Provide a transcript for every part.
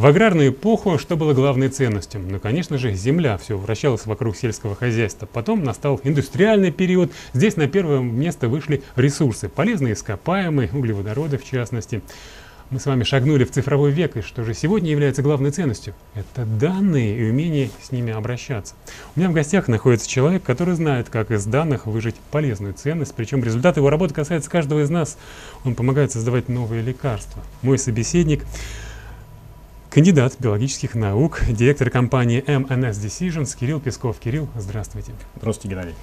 В аграрную эпоху что было главной ценностью? Ну, конечно же, земля. Все вращалось вокруг сельского хозяйства. Потом настал индустриальный период. Здесь на первое место вышли ресурсы. Полезные ископаемые, углеводороды в частности. Мы с вами шагнули в цифровой век, и что же сегодня является главной ценностью? Это данные и умение с ними обращаться. У меня в гостях находится человек, который знает, как из данных выжить полезную ценность, причем результат его работы касается каждого из нас. Он помогает создавать новые лекарства. Мой собеседник Кандидат биологических наук, директор компании MNS Decisions Кирилл Песков. Кирилл, здравствуйте. Здравствуйте, Геннадий.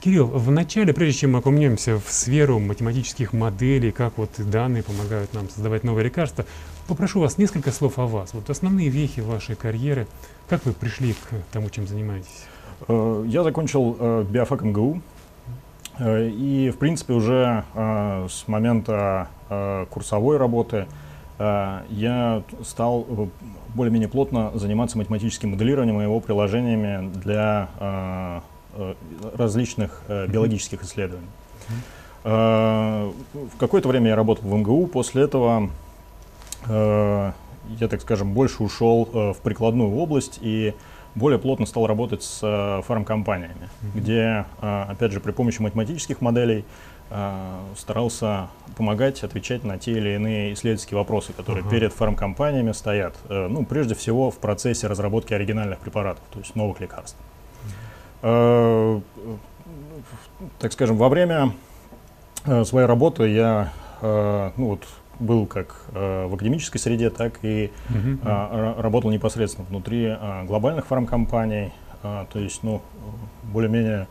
Кирилл, вначале, прежде чем мы окунемся в сферу математических моделей, как вот данные помогают нам создавать новые лекарства, попрошу вас несколько слов о вас. Вот основные вехи вашей карьеры, как вы пришли к тому, чем занимаетесь? Э, я закончил э, биофак МГУ, э, и, в принципе, уже с момента курсовой работы – я стал э, более-менее плотно заниматься математическим моделированием и его приложениями для э, различных биологических исследований. В какое-то время я работал в МГУ, после этого я, так скажем, больше ушел в прикладную область и более плотно стал работать с фармкомпаниями, где, опять же, при помощи математических моделей Э, старался помогать отвечать на те или иные исследовательские вопросы, которые uh-huh. перед фармкомпаниями стоят. Э, ну, прежде всего, в процессе разработки оригинальных препаратов, то есть новых лекарств. Uh-huh. Так скажем, во время своей работы я ну, вот, был как в академической среде, так и uh-huh. работал непосредственно внутри глобальных фармкомпаний, то есть, ну, более-менее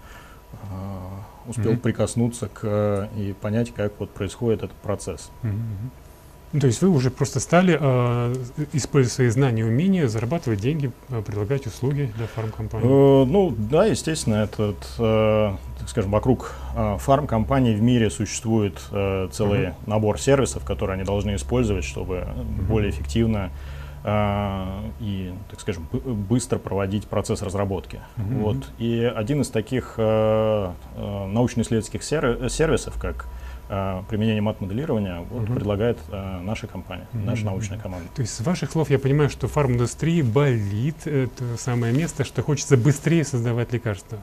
успел mm-hmm. прикоснуться к и понять, как вот происходит этот процесс. Mm-hmm. то есть вы уже просто стали, э, используя свои знания и умения, зарабатывать деньги, э, предлагать услуги для фармкомпаний? Э, ну да, естественно, этот, э, так скажем, вокруг э, фармкомпаний в мире существует э, целый uh-huh. набор сервисов, которые они должны использовать, чтобы uh-huh. более эффективно а, и, так скажем, быстро проводить процесс разработки. Mm-hmm. Вот. И один из таких э, э, научно-исследовательских сервисов, как э, применение мат-моделирования, вот, mm-hmm. предлагает э, наша компания, mm-hmm. наша научная команда. То есть с ваших слов я понимаю, что фарм-индустрии болит это самое место, что хочется быстрее создавать лекарства.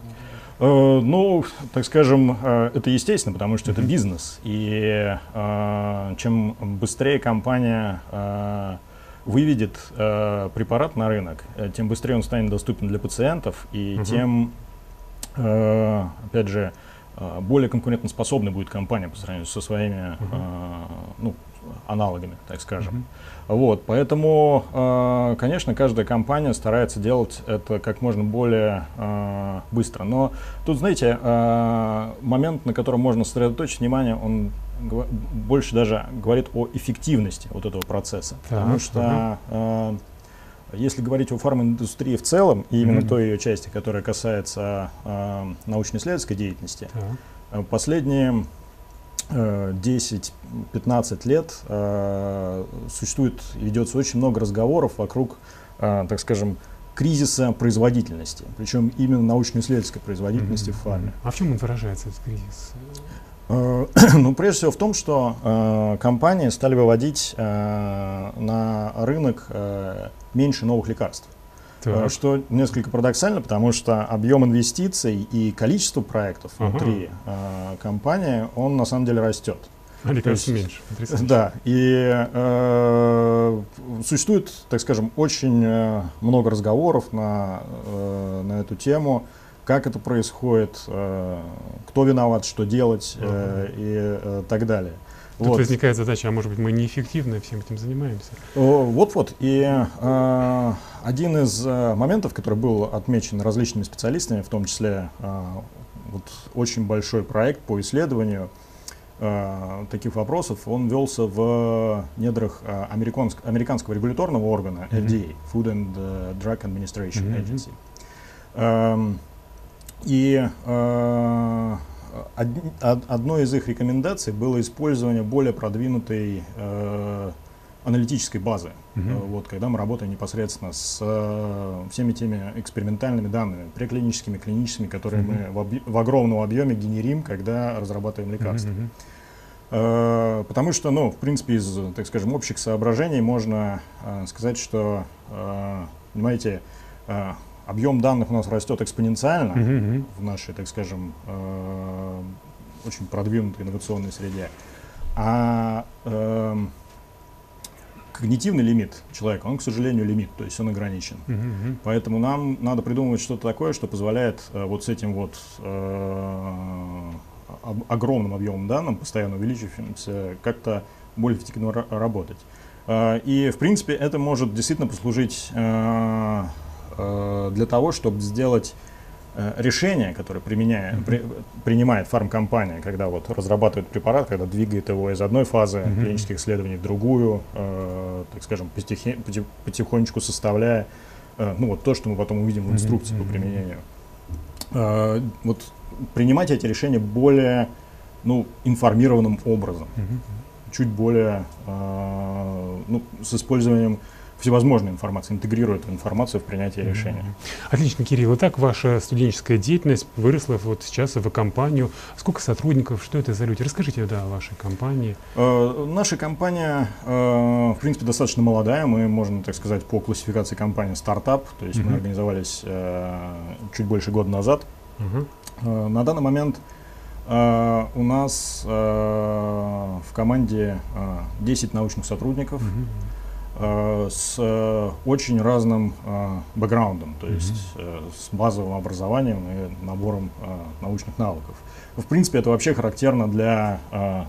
Uh, ну, так скажем, uh, это естественно, потому что mm-hmm. это бизнес. И uh, чем быстрее компания выведет э, препарат на рынок, э, тем быстрее он станет доступен для пациентов, и угу. тем, э, опять же, э, более конкурентоспособной будет компания по сравнению со своими угу. э, ну, аналогами, так скажем. Угу. Вот, поэтому, э, конечно, каждая компания старается делать это как можно более э, быстро. Но тут, знаете, э, момент, на котором можно сосредоточить внимание, он больше даже говорит о эффективности вот этого процесса. Так, потому что э, если говорить о фарминдустрии в целом, и именно mm-hmm. той ее части, которая касается э, научно-исследовательской деятельности, так. последние э, 10-15 лет э, существует и ведется очень много разговоров вокруг, э, так скажем, кризиса производительности, причем именно научно-исследовательской производительности mm-hmm. в фарме. А в чем он выражается, этот кризис? Э, ну, прежде всего в том, что э, компании стали выводить э, на рынок э, меньше новых лекарств. Э, так. Что несколько парадоксально, потому что объем инвестиций и количество проектов ага. внутри э, компании, он на самом деле растет. А лекарств меньше. Да, и э, существует, так скажем, очень э, много разговоров на, э, на эту тему как это происходит, э, кто виноват, что делать uh-huh. и э, так далее. Тут вот. возникает задача, а может быть мы неэффективно всем этим занимаемся? Вот-вот. И э, один из э, моментов, который был отмечен различными специалистами, в том числе э, вот очень большой проект по исследованию э, таких вопросов, он велся в недрах э, американск, американского регуляторного органа mm-hmm. FDA, Food and Drug Administration mm-hmm. Agency. Эм, и э, одной из их рекомендаций было использование более продвинутой э, аналитической базы. Uh-huh. Вот, когда мы работаем непосредственно с э, всеми теми экспериментальными данными, преклиническими, клиническими, которые uh-huh. мы в, об, в огромном объеме генерим, когда разрабатываем лекарства. Uh-huh. Э, потому что, ну, в принципе, из, так скажем, общих соображений можно э, сказать, что, э, понимаете, э, объем данных у нас растет экспоненциально Мгм. в нашей, так скажем, э, очень продвинутой инновационной среде. А эм, когнитивный лимит человека, он, к сожалению, лимит, то есть он ограничен. Мгм. Поэтому нам надо придумывать что-то такое, что позволяет э, вот с этим вот э, об- огромным объемом данных, постоянно увеличивающимся, как-то более эффективно ра- работать. Э, и, в принципе, это может действительно послужить э, э, для того, чтобы сделать э, решение, которое применяя, при- принимает фармкомпания, когда вот разрабатывает препарат, когда двигает его из одной фазы Мгм. клинических исследований в другую, э, так скажем, потихе- поти- потихонечку составляя э, ну вот то, что мы потом увидим в инструкции по мгм. применению. Э, Вот принимать эти решения более ну, информированным образом, Мгм. чуть более э, ну, с использованием всевозможной информации, интегрируя эту информацию в принятие решения. Отлично, Кирилл. Итак, ваша студенческая деятельность выросла вот сейчас в компанию. Сколько сотрудников? Что это за люди? Расскажите, да, о вашей компании. Э, Наша компания, э, в принципе, достаточно молодая. Мы, можно так сказать, по классификации компании стартап. То есть Мгм. мы организовались э, чуть больше года назад. Мгм. Э, На данный момент э, у нас э, в команде э, 10 научных сотрудников Мгм. Э, с э, очень разным э, бэкграундом, то есть с базовым образованием и набором научных навыков. В принципе, это вообще характерно для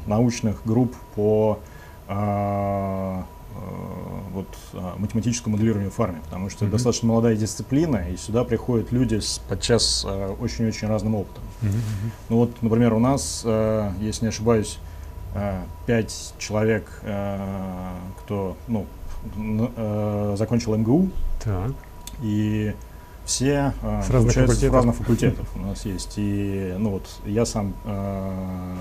научных групп по вот, математическому моделированию в фарме, потому что Мгм. это достаточно молодая дисциплина, и сюда приходят люди с подчас очень-очень разным опытом. Мгм. Ну вот, например, у нас, если не ошибаюсь, пять человек, кто ну, закончил МГУ, Так. и все э, С разных получается, с факультетов. разных факультетов у нас есть. И ну вот я сам э,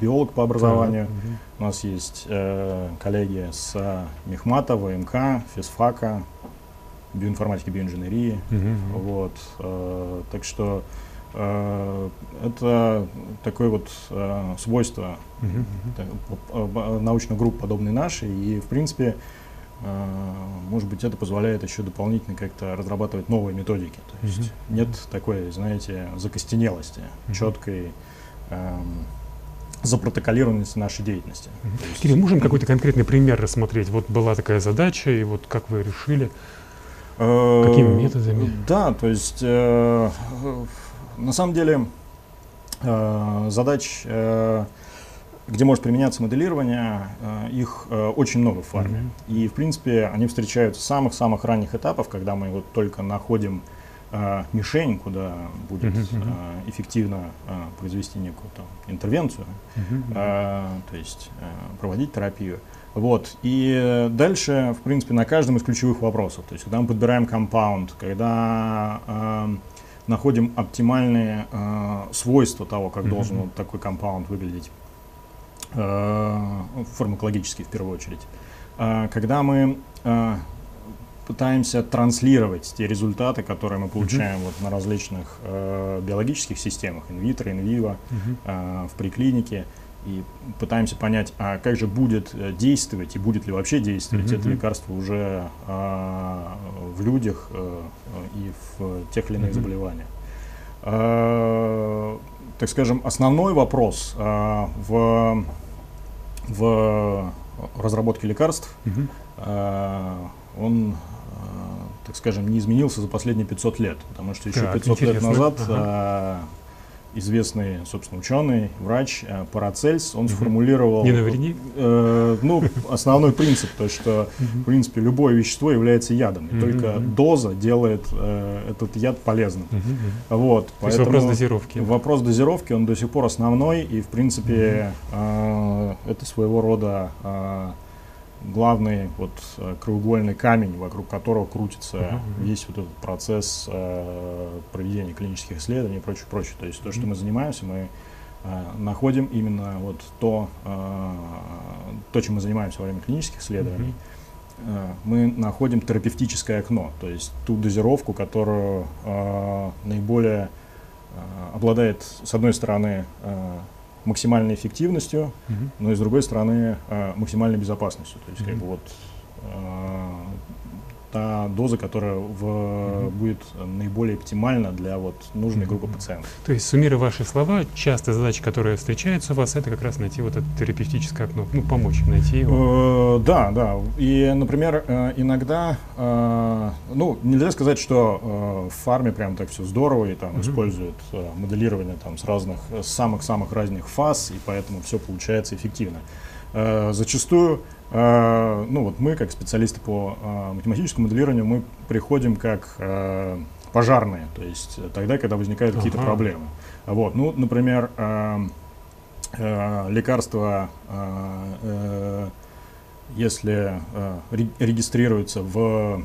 биолог по образованию. Мгм. У нас есть э, коллеги с э, Мехмата, ВМК, физфака, биоинформатики, биоинженерии. Мгм. Вот, э, так что э, это такое вот э, свойство э, э, научных групп, подобной нашей, и в принципе, э, может быть, это позволяет еще дополнительно как-то разрабатывать новые методики. То есть нет такой, знаете, закостенелости, Мгм. четкой эм, запротоколированности нашей деятельности. Есть- Кирилл, можем какой-то конкретный пример рассмотреть? Вот была такая задача, и вот как вы решили? Э, Какими методами? Да, то есть э, э, на самом деле э, задач, э, где может применяться моделирование, э, их очень много в фарме. Мгм. И в принципе они встречаются с самых-самых ранних этапов, когда мы вот только находим мишень, куда будет мгм. э, эффективно произвести некую там интервенцию. Мгм. э, то есть проводить терапию. Вот. И дальше, в принципе, на каждом из ключевых вопросов, то есть когда мы подбираем компаунд, когда э, находим оптимальные э, свойства того, как Мгм. должен вот такой компаунд выглядеть, э, фармакологически в первую очередь, Э, когда мы э, пытаемся транслировать те результаты, которые мы получаем вот на различных э, биологических системах, инвитро, инвиво, Мгм. э, в приклинике и пытаемся понять, а как же будет э, действовать и будет ли вообще действовать Мгм, это лекарство уже э, в людях э, и в тех или иных Мгм. заболеваниях. Э, так скажем, основной вопрос э, в, в разработке лекарств, Мгм. э, он, э, так скажем, не изменился за последние 500 лет, потому что еще Так, 500 лет интересно. назад Ага. Известный, собственно, ученый, врач э, Парацельс, он сформулировал Не навреди. э, ну, основной принцип, то, что, в принципе, любое вещество является ядом, и только доза делает э, этот яд полезным. Вот, То есть вопрос дозировки. Вопрос дозировки, он до сих пор основной, и, в принципе, э, это своего рода э, главный вот э, краеугольный камень, вокруг которого крутится мгм. весь вот этот процесс э, проведения клинических исследований и прочее, прочее. То есть то, что мы занимаемся, мы э, находим именно вот то, э, то, чем мы занимаемся во время клинических исследований, э, мы находим терапевтическое окно, то есть ту дозировку, которую э, наиболее э, обладает, с одной стороны, э, максимальной эффективностью, угу. но и с другой стороны э, максимальной безопасностью. То есть угу. как бы вот э, та доза, которая в, mm-hmm. будет наиболее оптимальна для вот нужной mm-hmm. группы пациентов. То есть, суммируя ваши слова, часто задача, которая встречается у вас, это как раз найти вот это терапевтическое окно, ну, помочь найти его. Э, да, да. И, например, э, иногда, э, ну, нельзя сказать, что в фарме прям так все здорово и там mm-hmm. используют моделирование там с разных, самых-самых разных фаз, и поэтому все получается эффективно. Зачастую ну вот мы, как специалисты по а, математическому моделированию, мы приходим как а, пожарные, то есть тогда, когда возникают ага. какие-то проблемы. Вот, ну, например, лекарства, если регистрируются в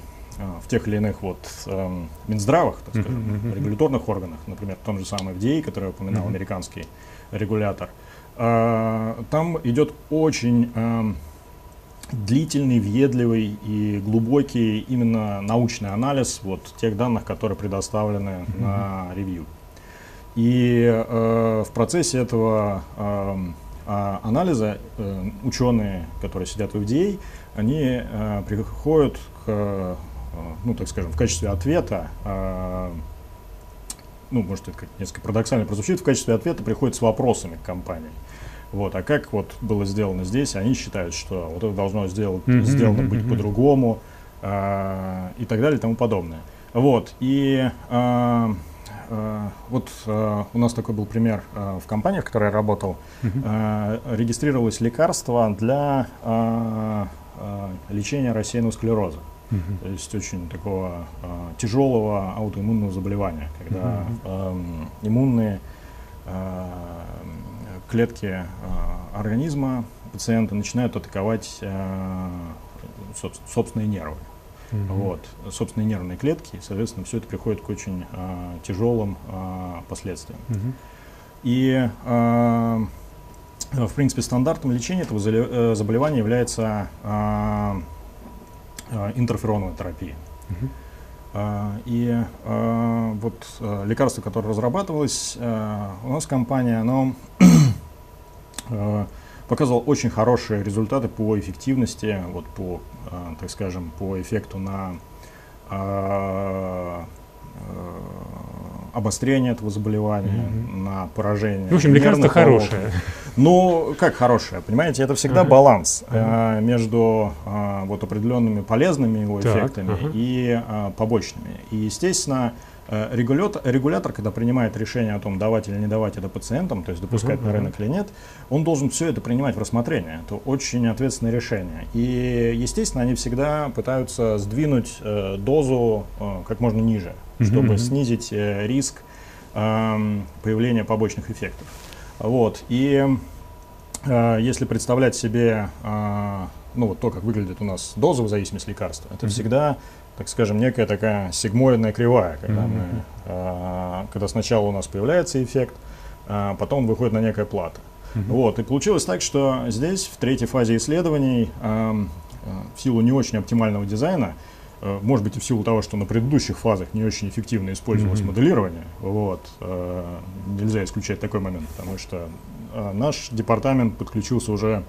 в тех или иных вот э, Минздравах, так скажем, uh-huh, uh-huh. регуляторных органах, например, в том же самом FDA, который упоминал, uh-huh. американский регулятор, э, там идет очень э, длительный, въедливый и глубокий именно научный анализ вот тех данных, которые предоставлены mm-hmm. на ревью. И э, в процессе этого э, анализа э, ученые, которые сидят в FDA, они э, приходят к, э, ну, так скажем, в качестве ответа, э, ну, может, это несколько парадоксально прозвучит, в качестве ответа приходят с вопросами к компании. Вот, а как вот было сделано здесь, они считают, что вот это должно сделать, mm-hmm, сделано быть mm-hmm. по-другому э, и так далее и тому подобное. Вот, и э, э, вот э, у нас такой был пример э, в компании, в которой я работал. Mm-hmm. Э, регистрировалось лекарство для э, э, лечения рассеянного склероза. Uh-huh. То есть очень такого э, тяжелого аутоиммунного заболевания, когда uh-huh. э, иммунные э, клетки э, организма пациента начинают атаковать э, собственные нервы. Mm-hmm. Вот, собственные нервные клетки, и, соответственно, все это приходит к очень э, тяжелым э, последствиям. Mm-hmm. И, э, в принципе, стандартом лечения этого заболевания является э, интерфероновая терапия. Mm-hmm. И вот лекарство, которое разрабатывалось у нас компания, оно Э, показывал очень хорошие результаты по эффективности, вот по, э, так скажем, по эффекту на э, обострение этого заболевания, mm-hmm. на поражение. В общем, лекарство хорошее. Ну, как хорошее, понимаете, это всегда uh-huh. баланс uh-huh. Э, между э, вот определенными полезными его так, эффектами uh-huh. и э, побочными. И, естественно, Э, регулятор, регулятор, когда принимает решение о том, давать или не давать это пациентам, то есть допускать uh-huh, на рынок uh-huh. или нет, он должен все это принимать в рассмотрение. Это очень ответственное решение. И, естественно, они всегда пытаются сдвинуть э, дозу э, как можно ниже, uh-huh, чтобы uh-huh. снизить э, риск э, появления побочных эффектов. Вот. И э, если представлять себе э, ну, вот то, как выглядит у нас дозовая зависимость лекарства, это mm-hmm. всегда так скажем, некая такая сигмоидная кривая, когда, mm-hmm. мы, э, когда сначала у нас появляется эффект, а потом выходит на некая плата. Mm-hmm. Вот, и получилось так, что здесь, в третьей фазе исследований, э, в силу не очень оптимального дизайна, э, может быть и в силу того, что на предыдущих фазах не очень эффективно использовалось mm-hmm. моделирование, вот, э, нельзя исключать такой момент, потому что наш департамент подключился уже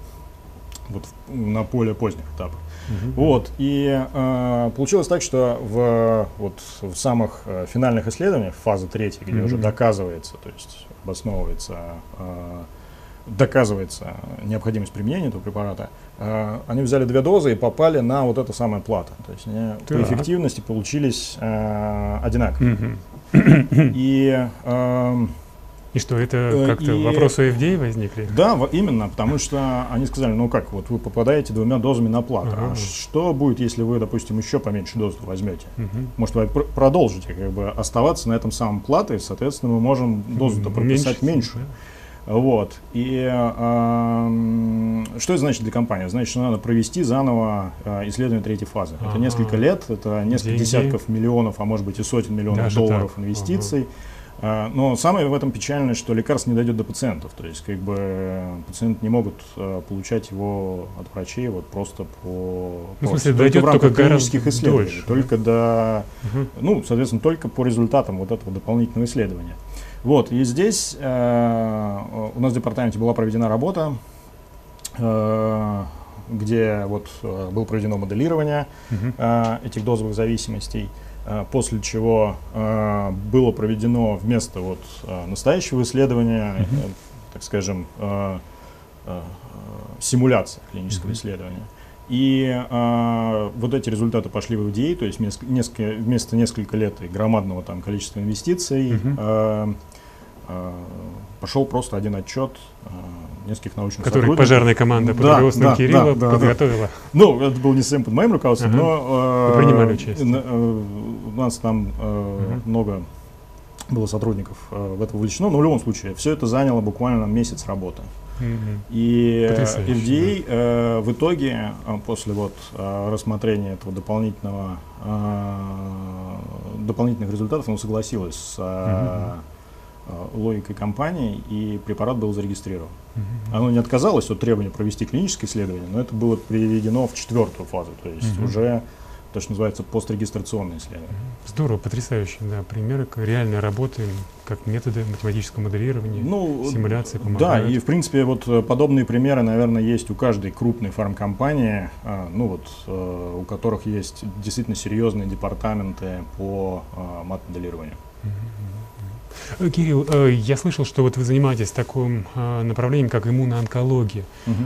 вот на поле поздних этапов. Uh-huh. Вот, и э, получилось так, что в, вот, в самых э, финальных исследованиях, фаза третья, где uh-huh. уже доказывается, то есть обосновывается, э, доказывается необходимость применения этого препарата, э, они взяли две дозы и попали на вот это самое плата. То есть они по эффективности получились э, одинаковые. Uh-huh. И э, и что, это э, как-то и... вопросы FDA возникли? Да, именно, потому что они сказали, ну как, вот вы попадаете двумя дозами на плату, uh-huh. а что будет, если вы, допустим, еще поменьше доз возьмете? Uh-huh. Может, вы пр- продолжите как бы оставаться на этом самом плате, соответственно, мы можем дозу-то прописать меньше. меньше. Вот. И э, что это значит для компании? Значит, что надо провести заново э, исследование третьей фазы. Ага. Это несколько лет, это несколько Деньги. десятков миллионов, а может быть и сотен миллионов Даже долларов так. инвестиций. Ага. А, но самое в этом печальное, что лекарство не дойдет до пациентов. То есть, как бы пациенты не могут а, получать его от врачей вот просто по ну, в смысле, только в рамках только клинических исследований. Дольше, только до, угу. ну, соответственно, только по результатам вот этого дополнительного исследования. Вот, и здесь э, у нас в департаменте была проведена работа, э, где вот э, было проведено моделирование э, этих дозовых зависимостей, э, после чего э, было проведено вместо вот э, настоящего исследования, Мгм. э, так скажем, э, э, симуляция клинического Мгм. исследования. И э, вот эти результаты пошли в FDA, то есть неск- несколько, вместо нескольких лет и громадного там количества инвестиций Мгм. э, э, пошел просто один отчет э, нескольких научных Который сотрудников. пожарная команда под Да, руководством да, Кирилла да, да, да. подготовила. Ну, это был не совсем под моим руководством, Ага. но э, Вы принимали участие. н- э, у нас там э, Мгм. много было сотрудников э, в это вовлечено, но в любом случае все это заняло буквально месяц работы. Мгм. И э, Потрясающе, FDA э, в итоге э, после вот э, рассмотрения этого дополнительного э, дополнительных результатов он согласилась с э, э, логикой компании и препарат был зарегистрирован. Мгм. Оно не отказалось от требования провести клиническое исследование, но это было приведено в четвертую фазу, то есть Мгм. уже то, что называется пострегистрационное исследование. Здорово, потрясающе, да. Примеры реальной работы, как методы математического моделирования. Ну, симуляции Да, помогают. и в принципе вот э, подобные примеры, наверное, есть у каждой крупной фармкомпании, а, ну вот, э, у которых есть действительно серьезные департаменты по э, мат-моделированию. Э, Кирилл, э, я слышал, что вот вы занимаетесь таким э, направлением, как иммуноонкология.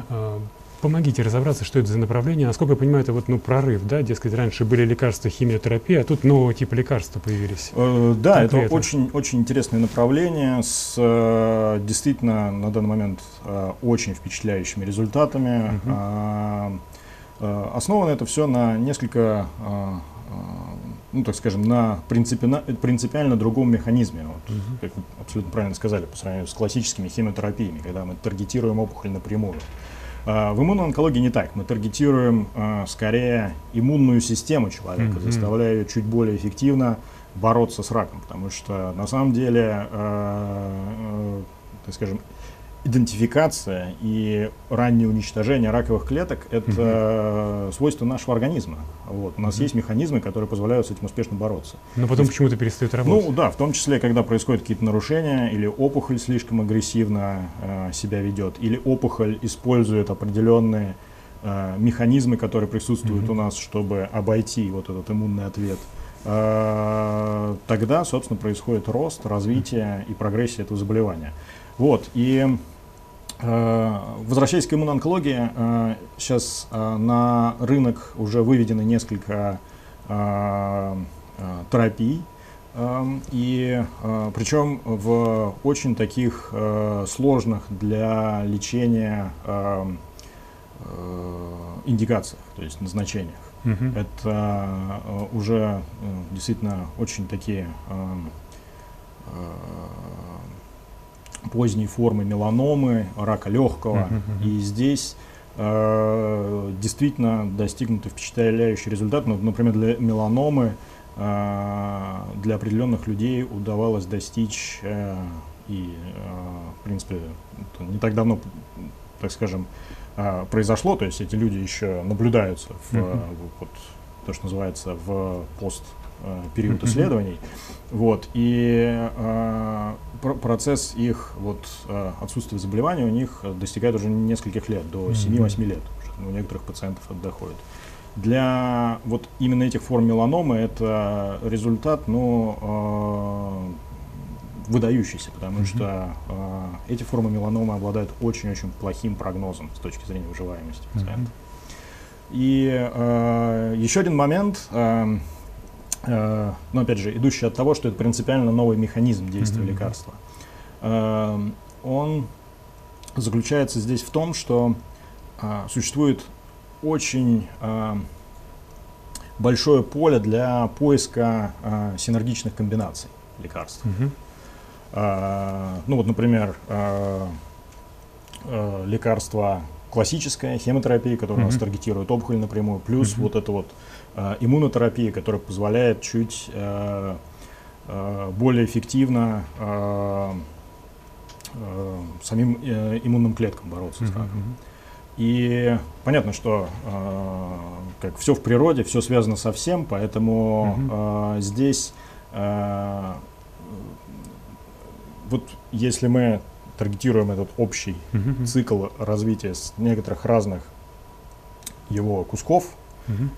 Э, Помогите разобраться, что это за направление. Насколько я понимаю, это вот ну, прорыв, да? Дескать, раньше были лекарства, химиотерапия, а тут нового типа лекарства появились. Э, Да, это очень, очень интересное направление с э, действительно на данный момент э, очень впечатляющими результатами. А, э, Основано это все на несколько, э, э, ну так скажем, на принципиально, принципиально другом механизме. Вот, Мгм. как вы абсолютно правильно сказали, по сравнению с классическими химиотерапиями, когда мы таргетируем опухоль напрямую. В иммуноонкологии не так. Мы таргетируем а, скорее иммунную систему человека, Мгм. заставляя ее чуть более эффективно бороться с раком. Потому что на самом деле, а, э, так скажем, идентификация и раннее уничтожение раковых клеток – это свойство нашего организма. Вот. У нас Мгм. есть механизмы, которые позволяют с этим успешно бороться. Но потом почему-то перестает работать. Ну да, в том числе, когда происходят какие-то нарушения, или опухоль слишком агрессивно э, себя ведет, или опухоль использует определенные э, механизмы, которые присутствуют Мгм. у нас, чтобы обойти вот этот иммунный ответ. Э, тогда, собственно, происходит рост, развитие и прогрессия этого заболевания. Вот, и возвращаясь к иммуноонкологии, э, сейчас э, на рынок уже выведены несколько э, э, терапий, Эм, И э, причем в очень таких э, сложных для лечения эм, э, индикациях, то есть назначениях. Мгм. Это э, уже э, действительно очень такие эм, э, поздние формы меланомы, рака легкого. И здесь э, действительно достигнуты впечатляющие результаты. Ну, например, для меланомы э, для определенных людей удавалось достичь э, и, э, в принципе, не так давно, так скажем, э, произошло, то есть эти люди еще наблюдаются в, Мгм. вот, то, что называется, в пост период Мгм. исследований. Вот, и э, пр- процесс их вот, э, отсутствия заболевания у них достигает уже нескольких лет, до Мгм. 7-8 лет. У некоторых пациентов это доходит. Для вот именно этих форм меланомы это результат, ну, э, выдающийся, потому Мгм. что э, эти формы меланомы обладают очень-очень плохим прогнозом с точки зрения выживаемости пациента. И э, еще один момент, э, э, но опять же, идущий от того, что это принципиально новый механизм действия Мгм. лекарства. Э, он заключается здесь в том, что э, существует очень э, большое поле для поиска э, синергичных комбинаций лекарств. А, ну вот, например, лекарство классическое, хемотерапия, которая у нас таргетирует опухоль напрямую, плюс Мгм. вот эта вот иммунотерапия, которая позволяет чуть а, а, более эффективно самим э, иммунным клеткам бороться с раком. И понятно, что э, как все в природе, все связано со всем, поэтому э, здесь э, вот если мы таргетируем этот общий цикл развития с некоторых разных его кусков,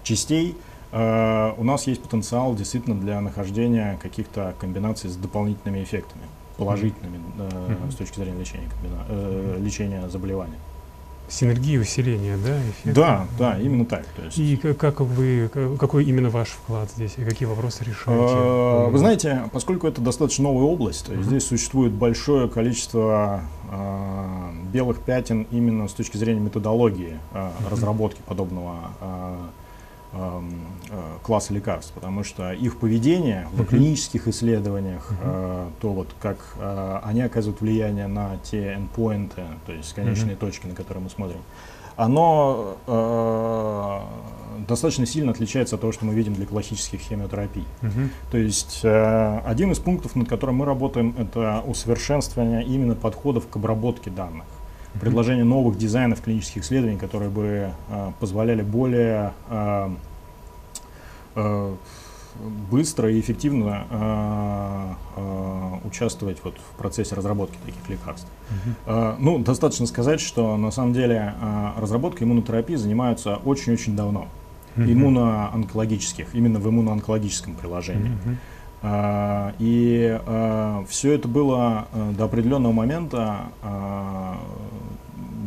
частей, э, у нас есть потенциал действительно для нахождения каких-то комбинаций с дополнительными эффектами, положительными э, Мгм. с точки зрения лечения, комбина- э, лечения заболевания. Синергия, усиление, да? эффект? Да, да, именно так. То есть, И как вы, какой именно ваш вклад здесь, и какие вопросы решаете? Э, Вы знаете, поскольку это достаточно новая область, то есть здесь существует большое количество э, белых пятен именно с точки зрения методологии э, разработки подобного э, класса лекарств, потому что их поведение в клинических исследованиях, э, то вот как э, они оказывают влияние на те endpoinты, то есть конечные точки, на которые мы смотрим, оно э, достаточно сильно отличается от того, что мы видим для классических химиотерапий. То есть э, один из пунктов, над которым мы работаем, это усовершенствование именно подходов к обработке данных. Предложение новых дизайнов клинических исследований, которые бы э, позволяли более э, э, быстро и эффективно э, э, участвовать вот в процессе разработки таких лекарств. Мгм. Э, Ну, достаточно сказать, что на самом деле э, разработкой иммунотерапии занимаются очень-очень давно. Мгм. Иммуноонкологических, именно в иммуноонкологическом приложении. Мгм. А, И все это было э, до определенного момента а,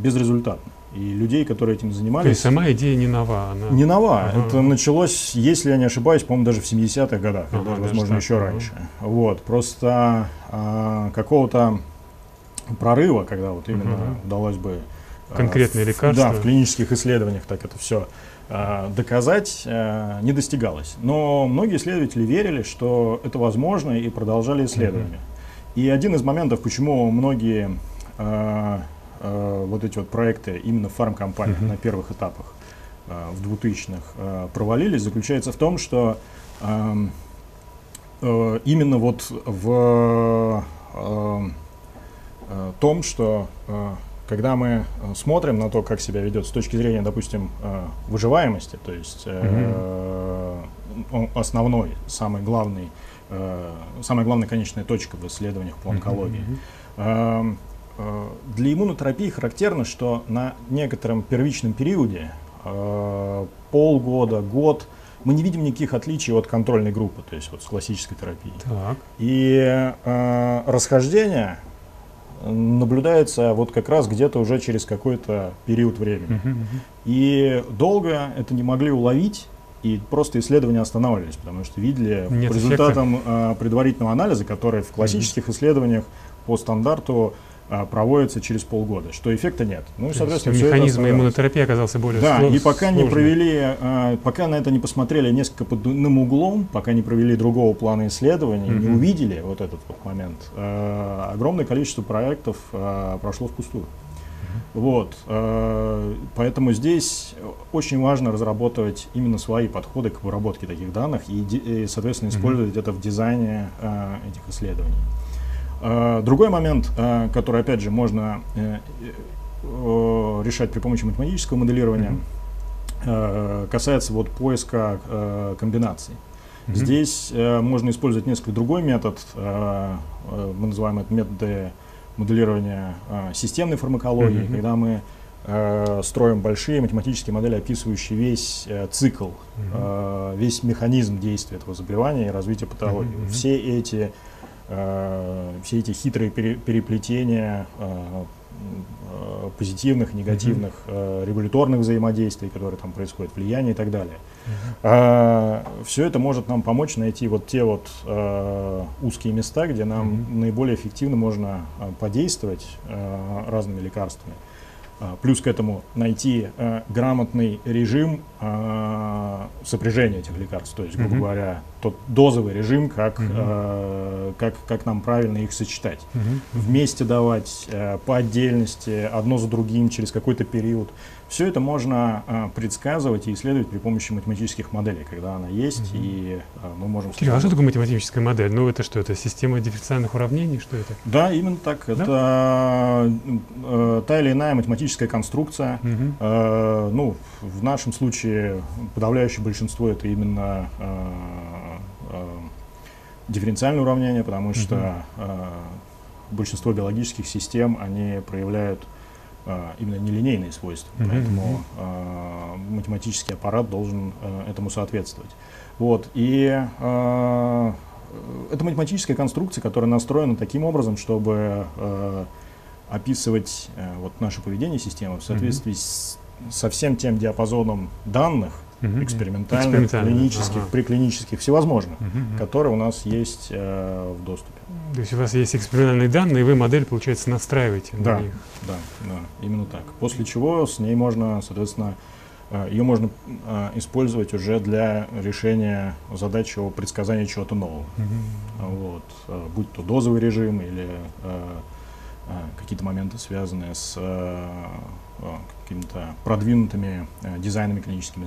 безрезультатно. И людей, которые этим То есть занимались, сама идея не нова, она... не нова. Ага. Это началось, если я не ошибаюсь, по-моему, даже в 70-х годах, Ага, даже, возможно, так, еще ага. раньше. Вот. Просто а, какого-то прорыва, когда вот именно Мгм. удалось бы а, Конкретные в- лекарства. Да, в клинических исследованиях так это все доказать а, не достигалось. Но многие исследователи верили, что это возможно и продолжали исследования. И один из моментов, почему многие а, вот эти вот проекты именно в фармкомпаниях Мгм. на первых этапах а, в 2000-х а, провалились, заключается в том, что ам, э, именно вот в ам, э, том, что э, когда мы э, смотрим на то, как себя ведет с точки зрения, допустим, э, выживаемости, то есть э, он основной, самый главный, э, самая главная конечная точка в исследованиях по онкологии. Мгм. Э, Для иммунотерапии характерно, что на некотором первичном периоде, э, полгода, год, мы не видим никаких отличий от контрольной группы, то есть вот с классической терапией. Так. И э, расхождение наблюдается вот как раз где-то уже через какой-то период времени. Мгм, мгм. И долго это не могли уловить, и просто исследования останавливались, потому что видели Нет по результатам э, предварительного анализа, который в классических исследованиях по стандарту проводится через полгода, что эффекта нет. Ну и, есть соответственно, это механизм иммунотерапии оказался более Да, сло- и пока не сложным. провели, э, пока на это не посмотрели несколько под иным углом, пока не провели другого плана исследований, не Мгм. увидели вот этот вот момент, э, огромное количество проектов прошло впустую. Вот, поэтому здесь очень важно разработать именно свои подходы к обработке таких данных и, соответственно, использовать это в дизайне этих исследований. Э, Другой момент, э, который, опять же, можно э, э, решать при помощи математического моделирования, э, касается вот поиска комбинаций. Мгм. Здесь э, можно использовать несколько другой метод. мы называем это методы моделирования системной фармакологии, Мгм. когда мы строим большие математические модели, описывающие весь цикл, весь механизм действия этого заболевания и развития патологии. Все эти все эти хитрые пере- переплетения э, э, позитивных, негативных, э, регуляторных взаимодействий, которые там происходят, влияния и так далее. Мгм. все это может нам помочь найти вот те вот э, узкие места, где нам Мгм. наиболее эффективно можно э, подействовать э, разными лекарствами. А, Плюс к этому найти э, грамотный режим э, сопряжения этих лекарств, то есть, грубо Мгм. говоря, тот дозовый режим, как, Мгм. э, как, как нам правильно их сочетать. Мгм. Вместе давать, э, по отдельности, одно за другим, через какой-то период. Все это можно э, предсказывать и исследовать при помощи математических моделей, когда она есть, Мгм. и э, мы можем... Кирилл, а что такое математическая модель? Ну, это что, это система дифференциальных уравнений, что это? Да, именно так. Это э, та или иная математическая конструкция. Мгм. Э, ну, в нашем случае подавляющее большинство это именно э, э, дифференциальное уравнение, потому что э, большинство биологических систем, они проявляют именно нелинейные свойства, mm-hmm. поэтому э, математический аппарат должен э, этому соответствовать. Вот, и э, это математическая конструкция, которая настроена таким образом, чтобы э, описывать э, вот наше поведение системы в соответствии mm-hmm. с, со всем тем диапазоном данных, угу. экспериментальных, клинических, ага. приклинических, всевозможных, угу. которые у нас есть э, в доступе. То есть у вас есть экспериментальные данные, и вы модель, получается, настраиваете да, на них? Да, да, именно так. После чего с ней можно, соответственно, э, ее можно э, использовать уже для решения задачи о предсказании чего-то нового. Угу. Вот, э, будь то дозовый режим или какие-то моменты, связанные с э, Э, какими-то продвинутыми э, дизайнами клиническими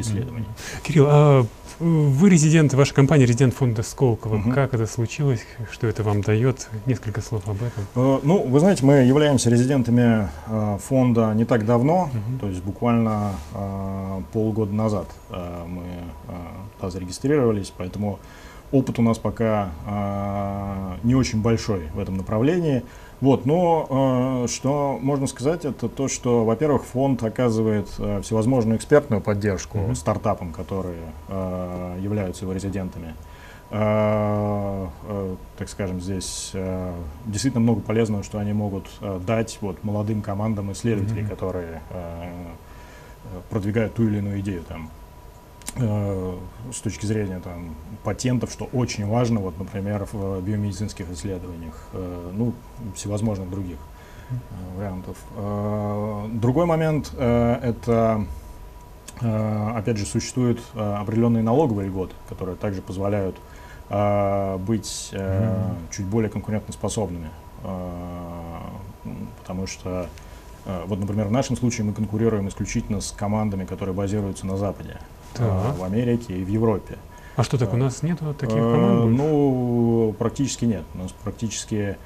исследований. Кирилл, а вы резидент, ваша компания резидент фонда Сколково. Угу. Как это случилось? Что это вам дает? Несколько слов об этом. Э, ну, вы знаете, мы являемся резидентами фонда не так давно, угу. то есть буквально полгода назад мы туда зарегистрировались, поэтому опыт у нас пока не очень большой в этом направлении. Вот, но э, что можно сказать, это то, что, во-первых, фонд оказывает э, всевозможную экспертную поддержку mm-hmm. стартапам, которые э, являются его резидентами. Э, э, так скажем, здесь э, действительно много полезного, что они могут э, дать вот, молодым командам исследователей, mm-hmm. которые э, продвигают ту или иную идею там. Э, с точки зрения там, патентов, что очень важно, вот, например, в биомедицинских исследованиях, э, ну, всевозможных других э, вариантов. Другой момент – это, опять же, существуют определенные налоговые льготы, которые также позволяют быть чуть более конкурентоспособными, потому что вот, например, в нашем случае мы конкурируем исключительно с командами, которые базируются на Западе а, в Америке и в Европе. А что так, у нас нет таких э, команд? Ну, практически нет. У нас практически,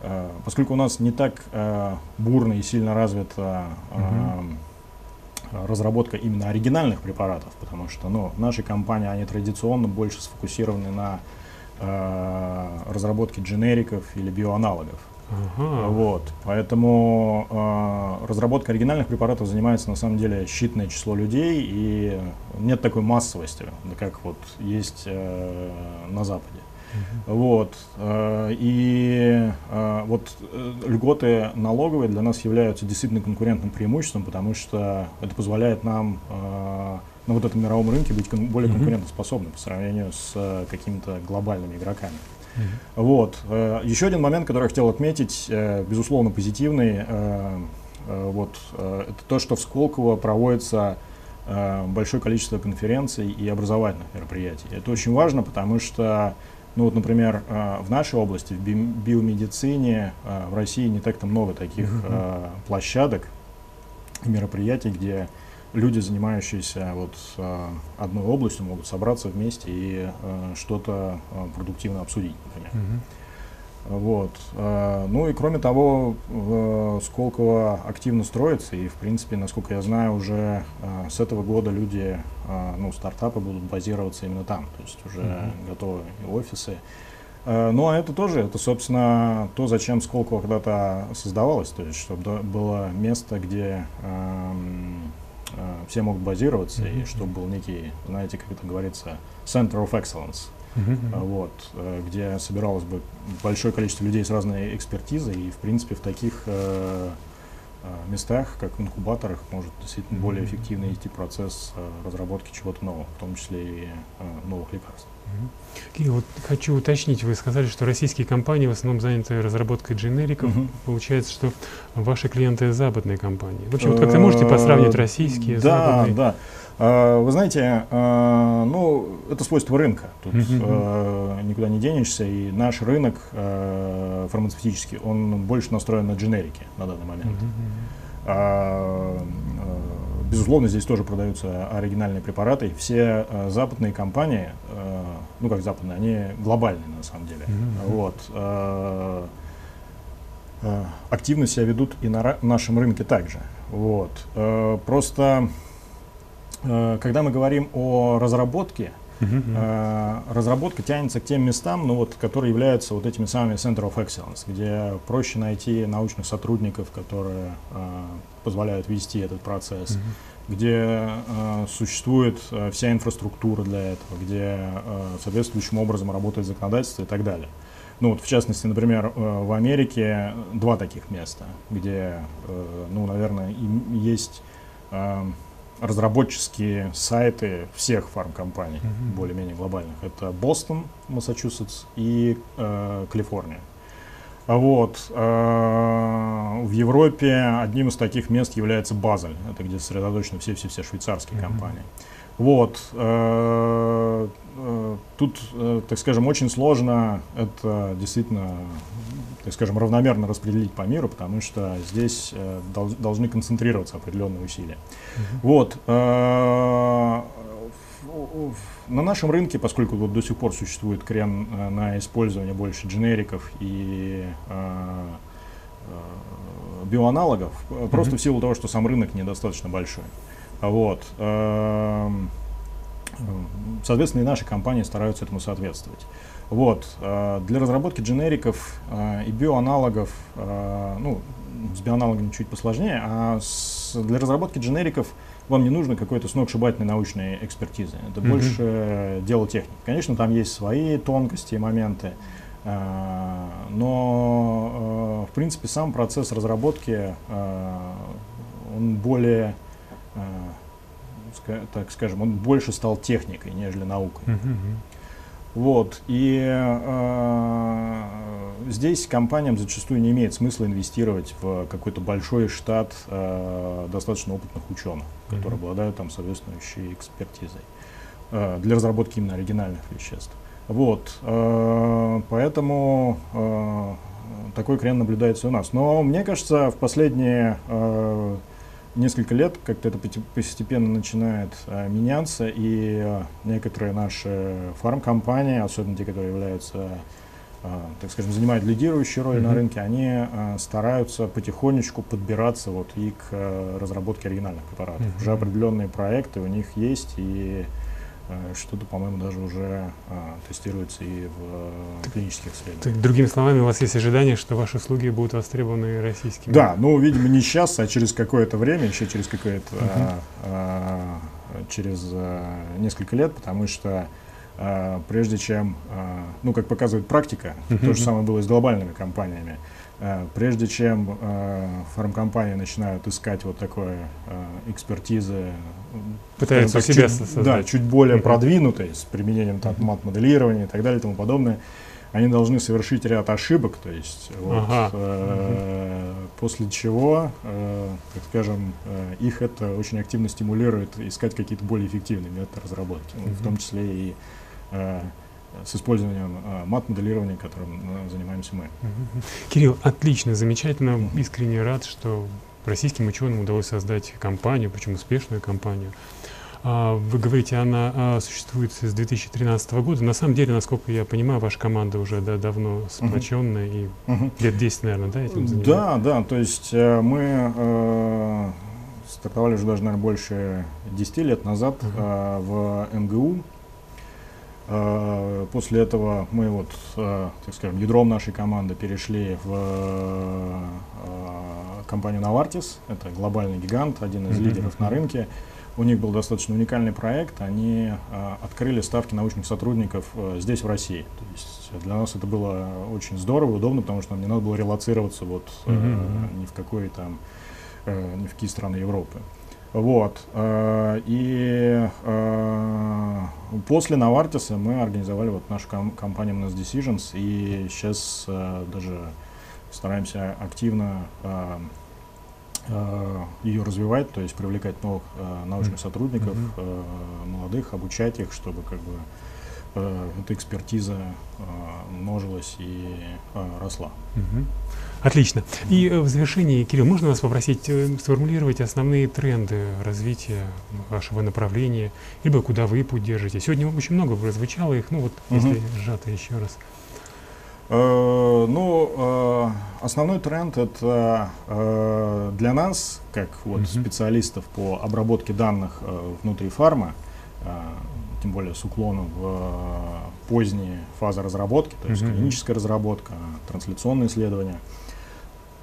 э, поскольку у нас не так э, бурно и сильно развита угу. разработка именно оригинальных препаратов, потому что ну, наши компании, они традиционно больше сфокусированы на разработке дженериков или биоаналогов. Ага. Вот, поэтому э, разработка оригинальных препаратов занимается на самом деле считанное число людей, и нет такой массовости, как вот есть э, на Западе. Uh-huh. Вот. Э, и э, вот э, льготы налоговые для нас являются действительно конкурентным преимуществом, потому что это позволяет нам на вот этом мировом рынке быть более uh-huh. конкурентоспособным по сравнению с какими-то глобальными игроками. Вот. Э, еще один момент, который я хотел отметить, э, безусловно, позитивный, э, вот, это то, что в Сколково проводится большое количество конференций и образовательных мероприятий. Это очень важно, потому что, ну вот, например, в нашей области, в биомедицине, в России не так-то много таких mm-hmm. площадок, мероприятий, где люди, занимающиеся вот э, одной областью, могут собраться вместе и э, что-то э, продуктивно обсудить, например. Mm-hmm. Вот. Ну и кроме того, Сколково активно строится, и в принципе, насколько я знаю, уже с этого года люди, ну, стартапы будут базироваться именно там, то есть уже mm-hmm. готовы и офисы. Ну а это тоже, это, собственно, то, зачем Сколково когда-то создавалось, то есть чтобы было место, где эм, все могут базироваться, mm-hmm. и чтобы был некий, знаете, как это говорится, center of excellence, mm-hmm. вот, э, где собиралось бы большое количество людей с разной экспертизой, и, в принципе, в таких э, местах, как в инкубаторах, может действительно mm-hmm. более эффективно идти процесс разработки чего-то нового, в том числе и новых лекарств. Кирилл, вот хочу уточнить, вы сказали, что российские компании в основном заняты разработкой дженериков. Угу. Получается, что ваши клиенты западные компании. В общем, вот как-то можете посравнить российские, да, западные? Да, да. Вы знаете, а, ну, это свойство рынка. Тут uh никуда не денешься. И наш рынок а, фармацевтический, он больше настроен на дженерики на данный момент. Безусловно, здесь тоже продаются оригинальные препараты. Все западные компании, ну как западные, они глобальные на самом деле. Mm-hmm. Вот, активно себя ведут и на нашем рынке также. Вот. Просто, когда мы говорим о разработке, Uh-huh. разработка тянется к тем местам, ну, вот, которые являются вот этими самыми Center of Excellence, где проще найти научных сотрудников, которые э, позволяют вести этот процесс, uh-huh. где э, существует э, вся инфраструктура для этого, где э, соответствующим образом работает законодательство и так далее. Ну вот, в частности, например, э, в Америке два таких места, где, э, ну, наверное, есть э, разработческие сайты всех фармкомпаний, mm-hmm. более-менее глобальных. Это Бостон, Массачусетс и э, Калифорния. Вот. Э, в Европе одним из таких мест является Базель. Это где сосредоточены все-все-все швейцарские mm-hmm. компании. Вот. Э, э, тут, э, так скажем, очень сложно это действительно, так скажем, равномерно распределить по миру, потому что здесь должны концентрироваться определенные усилия. Вот. На нашем рынке, поскольку вот до сих пор существует крен на использование больше дженериков и биоаналогов, mm-hmm. просто в силу того, что сам рынок недостаточно большой. Вот. Эм, соответственно, и наши компании стараются этому соответствовать. Вот. Э, для разработки дженериков э, и биоаналогов, э, ну, с биоаналогами чуть посложнее, а с, для разработки дженериков вам не нужно какой-то сногсшибательной научной экспертизы. Это mm-hmm. больше дело техники. Конечно, там есть свои тонкости и моменты, но, в принципе, сам процесс разработки, он более так скажем, он больше стал техникой, нежели наукой. Uh-huh. Вот. И э, здесь компаниям зачастую не имеет смысла инвестировать в какой-то большой штат э, достаточно опытных ученых, uh-huh. которые обладают там соответствующей экспертизой э, для разработки именно оригинальных веществ. Вот. Э, поэтому э, такой крен наблюдается у нас. Но мне кажется, в последние э, несколько лет как-то это постепенно начинает а, меняться, и а, некоторые наши фармкомпании, особенно те, которые являются, а, так скажем, занимают лидирующую роль mm-hmm. на рынке, они а, стараются потихонечку подбираться вот и к а, разработке оригинальных препаратов. Mm-hmm. Уже определенные проекты у них есть, и Э, что-то, по-моему, даже уже а, тестируется и в а, клинических исследованиях. другими словами, у вас есть ожидание, что ваши услуги будут востребованы российскими? Да, ну, видимо, не сейчас, а через какое-то время, еще через какое-то, uh-huh. а, а, через а, несколько лет, потому что а, прежде чем, а, ну, как показывает практика, uh-huh. то же самое было и с глобальными компаниями, Э, прежде чем э, фармкомпании начинают искать вот такое э, экспертизы, пытаются себя чуть, создать. Да, чуть более uh-huh. продвинутые, с применением там, мат-моделирования и так далее и тому подобное, они должны совершить ряд ошибок, то есть вот, ага. э, угу. после чего, э, так скажем, э, их это очень активно стимулирует искать какие-то более эффективные методы разработки, угу. в том числе и э, с использованием а, мат-моделирования, которым а, занимаемся мы. Кирилл, отлично, замечательно, искренне рад, что российским ученым удалось создать компанию, причем успешную компанию. А, вы говорите, она существует с 2013 года. На самом деле, насколько я понимаю, ваша команда уже да, давно сплоченная uh-huh. и uh-huh. лет 10, наверное, да, этим занимается? Да, да, то есть э, мы э, стартовали уже даже, наверное, больше 10 лет назад uh-huh. э, в МГУ, Э, после этого мы вот, э, так скажем, ядром нашей команды перешли в э, компанию Novartis. Это глобальный гигант, один из лидеров на рынке. У них был достаточно уникальный проект. Они открыли ставки научных сотрудников здесь, в России. То есть для нас это было очень здорово, удобно, потому что нам не надо было релацироваться вот, ни в какой там, ни в какие страны Европы. Вот. Э, и э, после Навартиса мы организовали вот нашу компанию Mass Decisions, и сейчас э, даже стараемся активно ее развивать, то есть привлекать новых научных сотрудников, mm-hmm. молодых, обучать их, чтобы как бы эта экспертиза множилась и росла. Mm-hmm. Отлично. И э, в завершении, Кирилл, можно вас попросить э, сформулировать основные тренды развития вашего направления, либо куда вы путь держите? Сегодня очень много прозвучало их, ну вот, угу. если сжато еще раз. Э, ну, основной тренд это для нас, как вот угу. специалистов по обработке данных внутри фарма, тем более с уклоном в поздние фазы разработки, то есть Мгм. клиническая разработка, трансляционные исследования.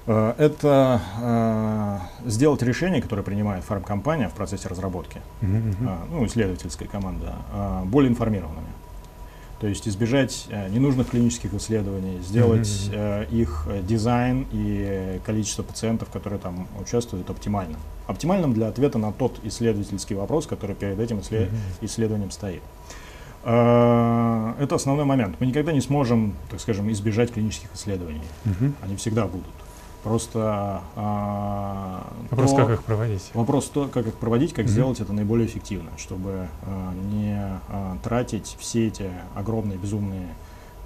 Э, Это э, сделать решение, которое принимает фармкомпания в процессе разработки, а, ну, исследовательская команда, более информированными. То есть избежать ненужных клинических исследований, сделать э, их дизайн и количество пациентов, которые там участвуют, оптимальным. Оптимальным для ответа на тот исследовательский вопрос, который перед этим иссле- Мгм. исследованием стоит. Это основной момент. Мы никогда не сможем, так скажем, избежать клинических исследований. Мгм. Они всегда будут. Просто а, Вопрос, то- как их проводить. Вопрос то, как их проводить, как Мгм. сделать это наиболее эффективно, чтобы а, не а, тратить все эти огромные безумные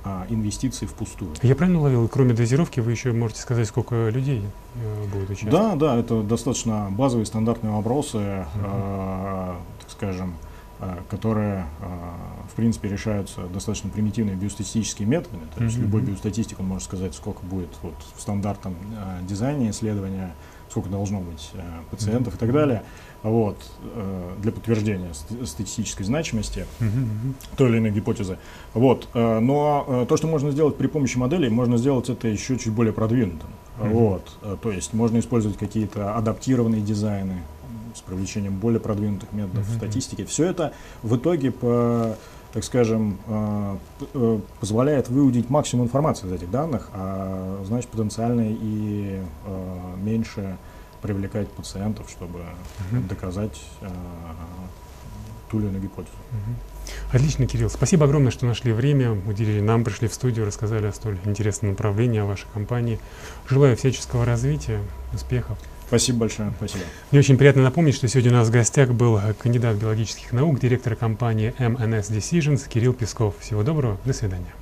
а, инвестиции впустую. Я правильно уловил, кроме дозировки, вы еще можете сказать, сколько людей э, будет участвовать? Да, да, это достаточно базовые стандартные вопросы, а, так скажем, которые, а, в принципе, решаются достаточно примитивными биостатистическими методами. То есть Мгм. любой биостатистик, он может сказать, сколько будет вот, в стандартном а, дизайне исследования, сколько должно быть пациентов и так далее. Вот, э, для подтверждения ст- статистической значимости мгм. той или иной гипотезы. Вот. э, Но э, то, что можно сделать при помощи моделей, можно сделать это еще чуть более продвинутым. Мгм. Вот. Э, То есть можно использовать какие-то адаптированные дизайны привлечением более продвинутых методов Мгм. статистики. Все это в итоге по так скажем, э, э, позволяет выудить максимум информации из этих данных, а значит потенциально и э, меньше привлекать пациентов, чтобы Мгм. доказать ту или иную гипотезу. Мгм. Отлично, Кирилл. Спасибо огромное, что нашли время, уделили нам, пришли в студию, рассказали о столь интересном направлении, о вашей компании. Желаю всяческого развития, успехов. Спасибо большое, спасибо. Мне очень приятно напомнить, что сегодня у нас в гостях был э, кандидат биологических наук, директор компании MNS Decisions Кирилл Песков. Всего доброго, до свидания.